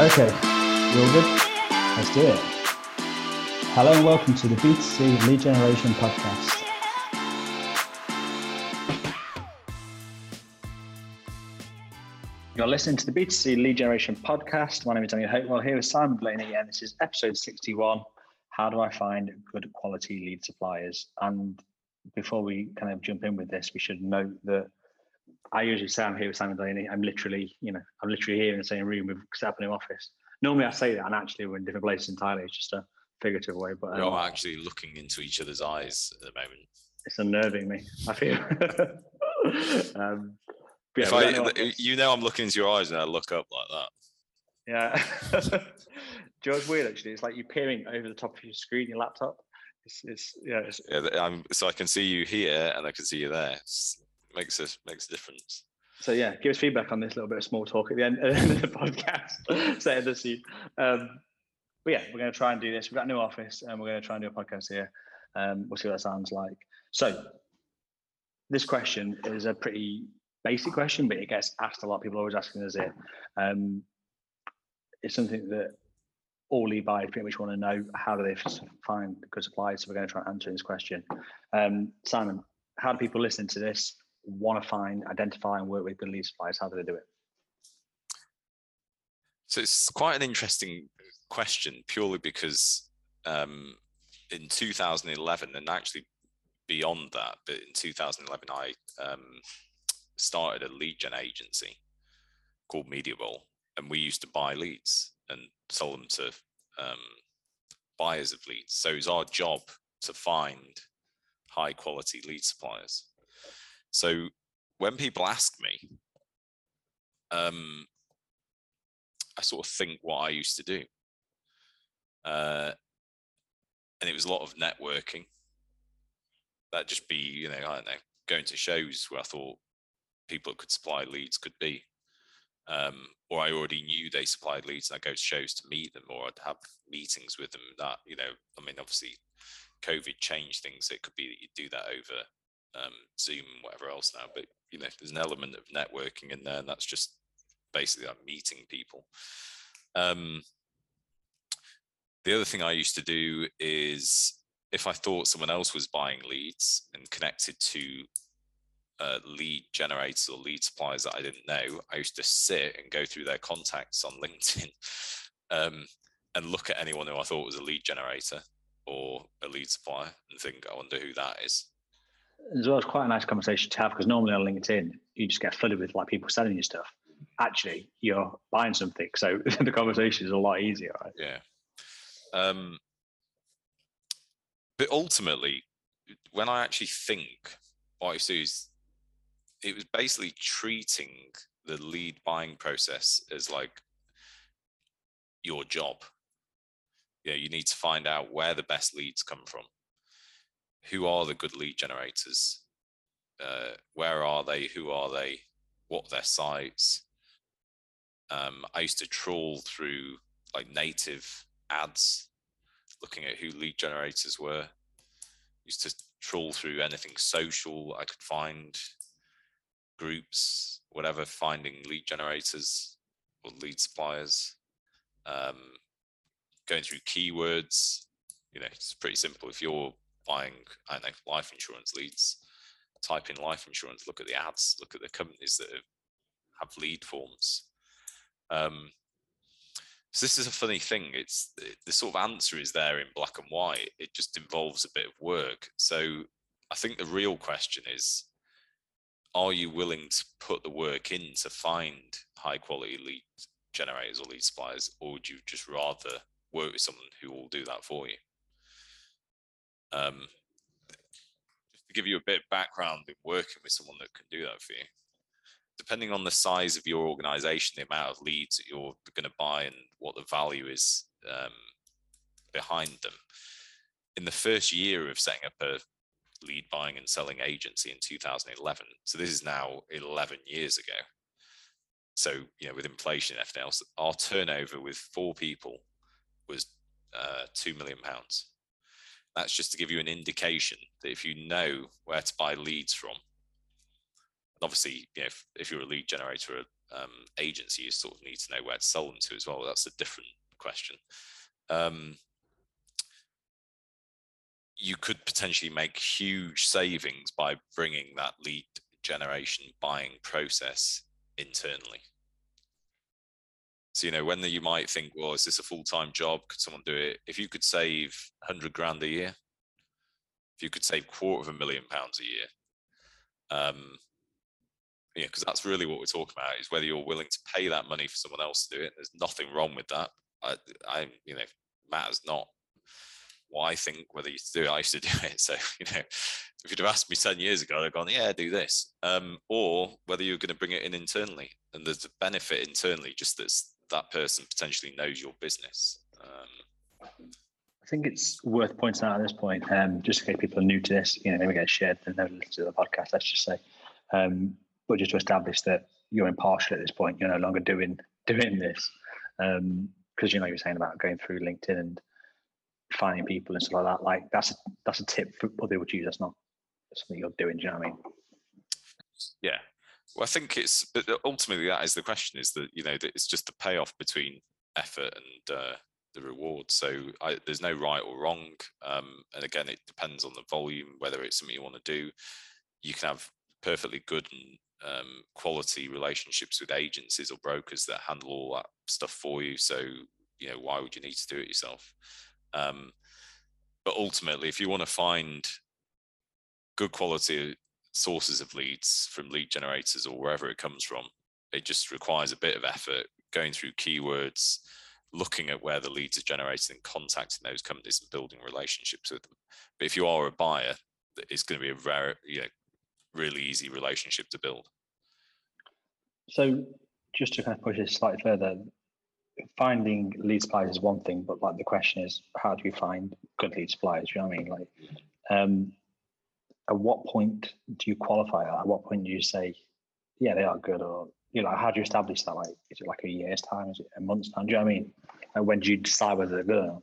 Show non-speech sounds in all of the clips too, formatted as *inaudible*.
Okay, you all good? Let's do it. Hello and welcome to the B2C Lead Generation Podcast. You're listening to the B2C Lead Generation Podcast. My name is Daniel Hopewell here with Simon Blaney, and this is episode 61 How do I find good quality lead suppliers? And before we kind of jump in with this, we should note that I usually say I'm here with Simon Blaney. I'm literally, you know, I'm literally here in the same room. We've set up a new office. Normally I say that, and actually we're in different places entirely. It's just a figurative way. But um, we're actually looking into each other's eyes at the moment. It's unnerving me. I feel. *laughs* um, yeah, if I, you know, I'm looking into your eyes and I look up like that. Yeah. *laughs* George weird actually. It's like you're peering over the top of your screen, your laptop. It's, it's yeah. It's, yeah. I'm, so I can see you here and I can see you there. It's, makes a makes a difference. So yeah, give us feedback on this little bit of small talk at the end, at *laughs* the, end of the podcast. Set the scene. Um, but yeah, we're going to try and do this. We've got a new office, and we're going to try and do a podcast here. Um, we'll see what that sounds like. So this question is a pretty basic question, but it gets asked a lot. People are always asking us it. Um, it's something that all lead buyers pretty much want to know. How do they find good suppliers? So we're going to try and answer this question. Um, Simon, how do people listen to this? Want to find, identify, and work with good lead suppliers? How do they do it? So it's quite an interesting question, purely because um, in 2011, and actually beyond that, but in 2011, I um, started a lead gen agency called MediaBowl, and we used to buy leads and sell them to um, buyers of leads. So it's our job to find high quality lead suppliers. So when people ask me, um, I sort of think what I used to do. Uh, and it was a lot of networking. That'd just be, you know, I don't know, going to shows where I thought people that could supply leads could be. Um, or I already knew they supplied leads and I'd go to shows to meet them or I'd have meetings with them that, you know, I mean, obviously COVID changed things. It could be that you do that over um, Zoom whatever else now. But you know, there's an element of networking in there, and that's just basically like meeting people. Um, the other thing I used to do is if I thought someone else was buying leads and connected to uh, lead generators or lead suppliers that I didn't know, I used to sit and go through their contacts on *laughs* LinkedIn um, and look at anyone who I thought was a lead generator or a lead supplier and think, I wonder who that is as well as quite a nice conversation to have because normally on LinkedIn you just get flooded with like people selling you stuff. Actually, you're buying something, so *laughs* the conversation is a lot easier, right? Yeah. Um, but ultimately, when I actually think what I to do is, it was basically treating the lead buying process as like your job. Yeah, you need to find out where the best leads come from who are the good lead generators? Uh, where are they? Who are they? What their sites? Um, I used to trawl through like native ads, looking at who lead generators were. Used to trawl through anything social I could find, groups, whatever, finding lead generators or lead suppliers. Um, going through keywords, you know, it's pretty simple. If you're buying, I don't know, life insurance leads, type in life insurance, look at the ads, look at the companies that have lead forms. Um, so this is a funny thing. It's the sort of answer is there in black and white. It just involves a bit of work. So I think the real question is, are you willing to put the work in to find high quality lead generators or lead suppliers, or would you just rather work with someone who will do that for you? Um, just to give you a bit of background in working with someone that can do that for you, depending on the size of your organization, the amount of leads that you're going to buy, and what the value is um, behind them. In the first year of setting up a lead buying and selling agency in 2011, so this is now 11 years ago. So, you know, with inflation and everything else, our turnover with four people was uh, two million pounds. That's just to give you an indication that if you know where to buy leads from, and obviously, you know, if, if you're a lead generator, um, agency, you sort of need to know where to sell them to as well. That's a different question. Um, you could potentially make huge savings by bringing that lead generation buying process internally. So, you know, when you might think, well, is this a full time job? Could someone do it? If you could save 100 grand a year, if you could save quarter of a million pounds a year, um, yeah, because that's really what we're talking about is whether you're willing to pay that money for someone else to do it. There's nothing wrong with that. I, I you know, matters not what I think whether you do it. I used to do *laughs* it. So, you know, if you'd have asked me 10 years ago, I'd have gone, yeah, do this. Um, or whether you're going to bring it in internally. And there's a benefit internally, just that that person potentially knows your business. Um, I think it's worth pointing out at this point, um, just in case people are new to this, you know, maybe get shared and never listen to the podcast, let's just say. Um, but just to establish that you're impartial at this point, you're no longer doing doing this. Because um, you know you're saying about going through LinkedIn and finding people and stuff like that. Like that's a, that's a tip for other people to use. That's not something you're doing. Do you know what I mean? Yeah. Well, I think it's but ultimately that is the question: is that you know that it's just the payoff between effort and uh, the reward. So I, there's no right or wrong. Um, and again, it depends on the volume, whether it's something you want to do. You can have perfectly good and um, quality relationships with agencies or brokers that handle all that stuff for you. So you know why would you need to do it yourself? Um, but ultimately, if you want to find good quality sources of leads from lead generators or wherever it comes from, it just requires a bit of effort going through keywords, looking at where the leads are generated and contacting those companies and building relationships with them. But if you are a buyer, it's going to be a very, you know, really easy relationship to build. So just to kind of push this slightly further, finding lead suppliers is one thing, but like the question is, how do you find good lead suppliers? You know what I mean? Like, um, at what point do you qualify? At what point do you say, yeah, they are good, or you know, how do you establish that? Like, is it like a year's time? Is it a month's time? Do you know what I mean? When do you decide whether they're good or not?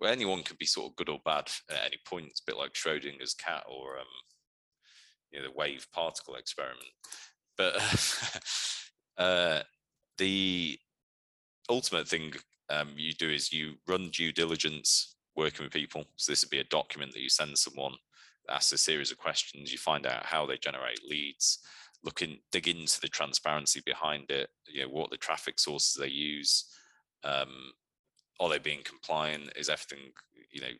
Well, anyone can be sort of good or bad at any point. It's a bit like Schrodinger's cat or um, you know, the wave particle experiment. But *laughs* uh, the ultimate thing um, you do is you run due diligence working with people. So this would be a document that you send someone, asks a series of questions, you find out how they generate leads, look in, dig into the transparency behind it, you know, what the traffic sources they use, um, are they being compliant? Is everything, you know,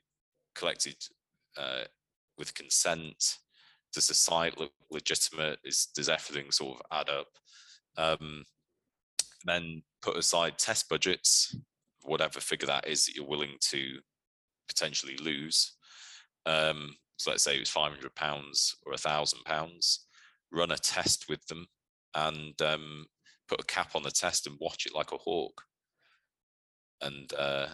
collected uh, with consent? Does the site look legitimate? Is does everything sort of add up? Um, then put aside test budgets, whatever figure that is that you're willing to potentially lose. Um, so let's say it was five hundred pounds or a thousand pounds. Run a test with them and um, put a cap on the test and watch it like a hawk. And uh,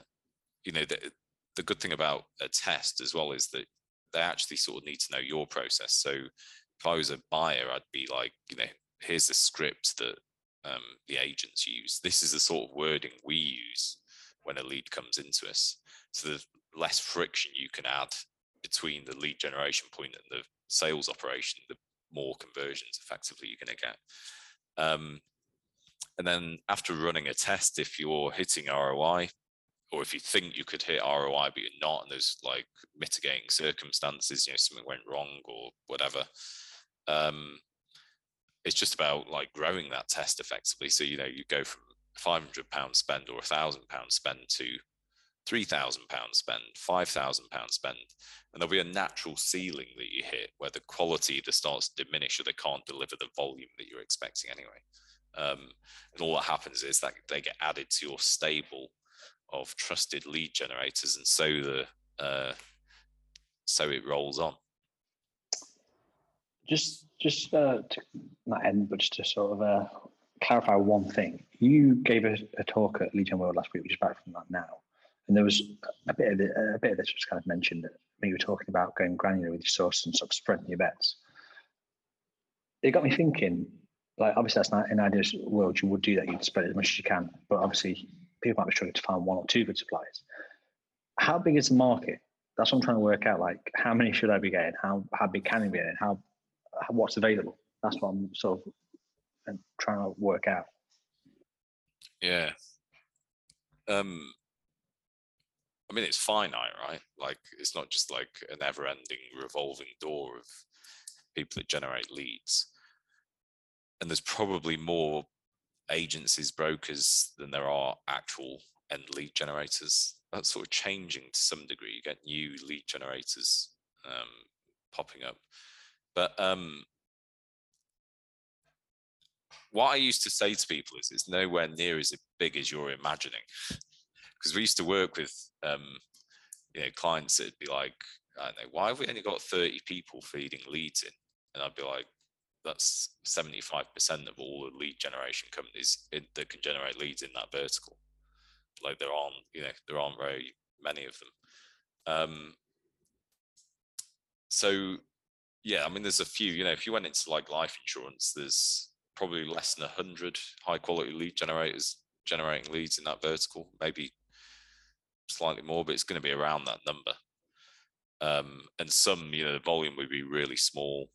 you know the the good thing about a test as well is that they actually sort of need to know your process. So if I was a buyer, I'd be like, you know, here's the script that um, the agents use. This is the sort of wording we use when a lead comes into us. So the less friction you can add between the lead generation point and the sales operation, the more conversions effectively you're going to get. Um, and then after running a test, if you're hitting ROI, or if you think you could hit ROI but you're not, and there's like mitigating circumstances, you know, something went wrong or whatever, um, it's just about like growing that test effectively. So you know you go from five hundred pound spend or a thousand pound spend to three thousand pound spend, five thousand pound spend, and there'll be a natural ceiling that you hit where the quality either starts to diminish or they can't deliver the volume that you're expecting anyway. Um, and all that happens is that they get added to your stable of trusted lead generators, and so the uh, so it rolls on. Just just uh, to not end, but just to sort of uh, clarify one thing. You gave a, a, talk at Gen World last week, which is back from that now, and there was a bit of a bit of this was kind of mentioned that when you were talking about going granular with your source and sort of spreading your bets. It got me thinking. Like obviously, that's not in ideal world. You would do that. You'd spread as much as you can, but obviously, people might be struggling to find one or two good suppliers. How big is the market? That's what I'm trying to work out. Like, how many should I be getting? How how big can I be getting? How what's available. That's what I'm sort of trying to work out. Yeah. Um, I mean, it's finite, right? Like, it's not just like an ever-ending revolving door of people that generate leads. And there's probably more agencies, brokers than there are actual end lead generators. That's sort of changing to some degree. You get new lead generators um, popping up. But um, what I used to say to people is it's nowhere near as big as you're imagining. Because we used to work with um, you know clients that'd be like, I don't know, why have we only got 30 people feeding leads in? And I'd be like, that's 75% of all the lead generation companies in, that can generate leads in that vertical. Like there aren't, you know, there aren't very many of them. Um, so yeah, I mean, there's a few. You know, if you went into like life insurance, there's probably less than 100 high quality lead generators generating leads in that vertical, maybe slightly more, but it's going to be around that number. Um, and some, you know, the volume would be really small.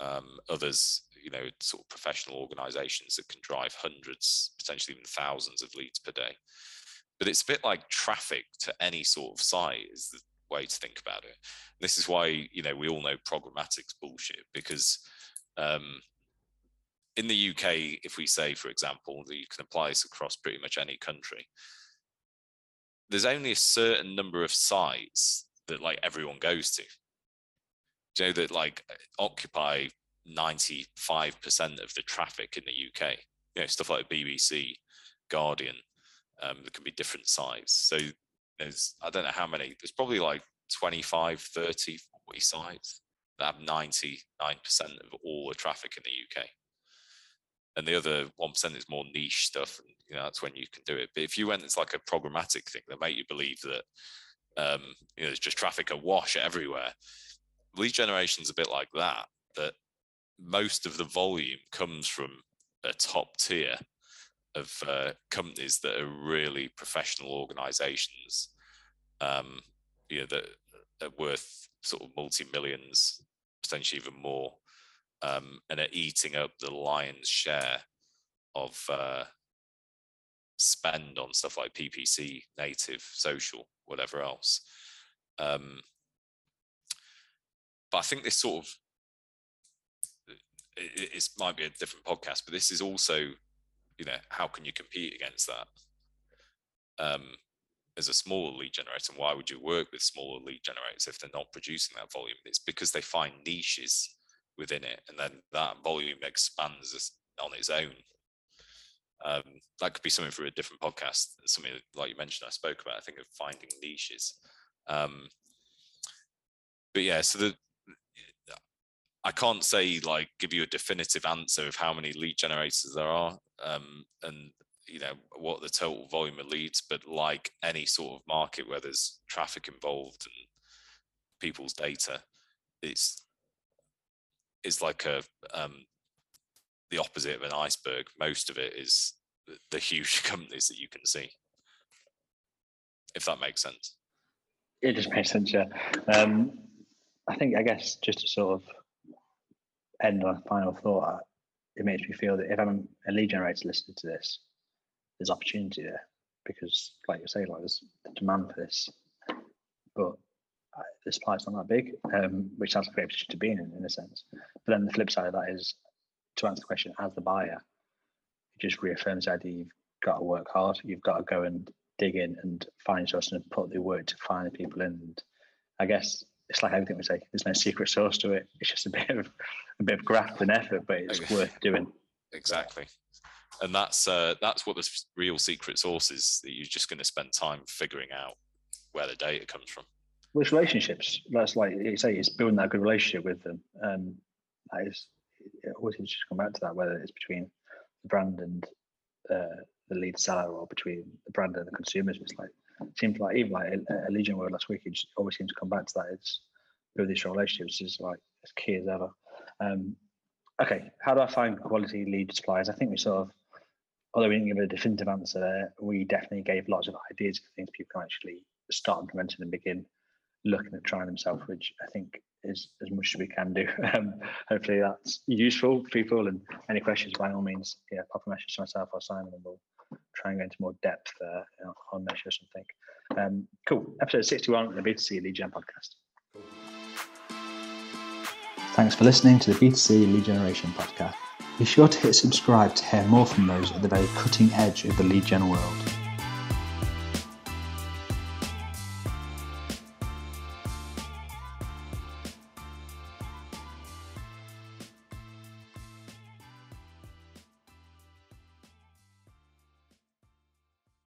Um, others, you know, sort of professional organizations that can drive hundreds, potentially even thousands of leads per day. But it's a bit like traffic to any sort of site, is the way to think about it. This is why, you know, we all know programmatic's bullshit because um, in the UK, if we say, for example, that you can apply this across pretty much any country, there's only a certain number of sites that like everyone goes to. Do you know that like occupy 95% of the traffic in the UK? You know, stuff like BBC, Guardian, um, there can be different sites. So there's, I don't know how many, there's probably like 25, 30, 40 sites that have 99% of all the traffic in the UK and the other one percent is more niche stuff, and you know that's when you can do it. But if you went it's like a programmatic thing that make you believe that um, you know there's just traffic awash everywhere. Lead generation is a bit like that. That most of the volume comes from a top tier of uh, companies that are really professional organizations um, you know that are worth sort of multi millions potentially even more um, and are eating up the lion's share of uh, spend on stuff like PPC, native, social, whatever else. Um, but I think this sort of it, it might be a different podcast, but this is also, you know, how can you compete against that? Um, as a smaller lead generator, and why would you work with smaller lead generators if they're not producing that volume? It's because they find niches within it, and then that volume expands on its own. Um, that could be something for a different podcast. Something like you mentioned, I spoke about. I think of finding niches. Um, but yeah, so the I can't say like give you a definitive answer of how many lead generators there are, um, and you know what the total volume of leads. But like any sort of market where there's traffic involved and people's data, it's is like a um, the opposite of an iceberg. Most of it is the huge *laughs* companies that you can see. If that makes sense. It just makes sense, yeah. Um, I think, I guess, just to sort of end on a final thought, it makes me feel that if I'm a lead generator listening to this, there's opportunity there because, like you say, like there's demand for this, but the supply's not that big, um, which sounds like a great position to be in, in a sense. But then the flip side of that is to answer the question as the buyer, it just reaffirms the idea you've got to work hard, you've got to go and dig in and find source and put the work to find the people in. And I guess it's like everything we say, there's no secret sauce to it. It's just a *laughs* bit of a bit of graft and effort, but it's worth doing. Exactly. And that's uh, that's what the real secret sauce is that you're just going to spend time figuring out where the data comes from it's relationships. That's like you say, it's building that good relationship with them. Um, that is, it always seems to come back to that, whether it's between the brand and uh, the lead seller or between the brand and the consumers. It's like it seems like even like a, a Lead Gen World last week, it just always seems to come back to that. It's build these relationships is like as key as ever. Um, okay, how do I find quality lead suppliers? I think we sort of, although we didn't give a definitive answer there, we definitely gave lots of ideas for things people can actually start implementing and begin looking at trying themselves, which I think is as much as we can do. *laughs* Um, hopefully that's useful for people. And any questions, by all means, yeah, pop a message to myself or Simon, and we'll try and go into more depth uh, on this or something. Um, cool. Episode 61 of the B2C Lead Gen podcast. Thanks for listening to the B2C Lead Generation podcast. Be sure to hit subscribe to hear more from those at the very cutting edge of the lead gen world.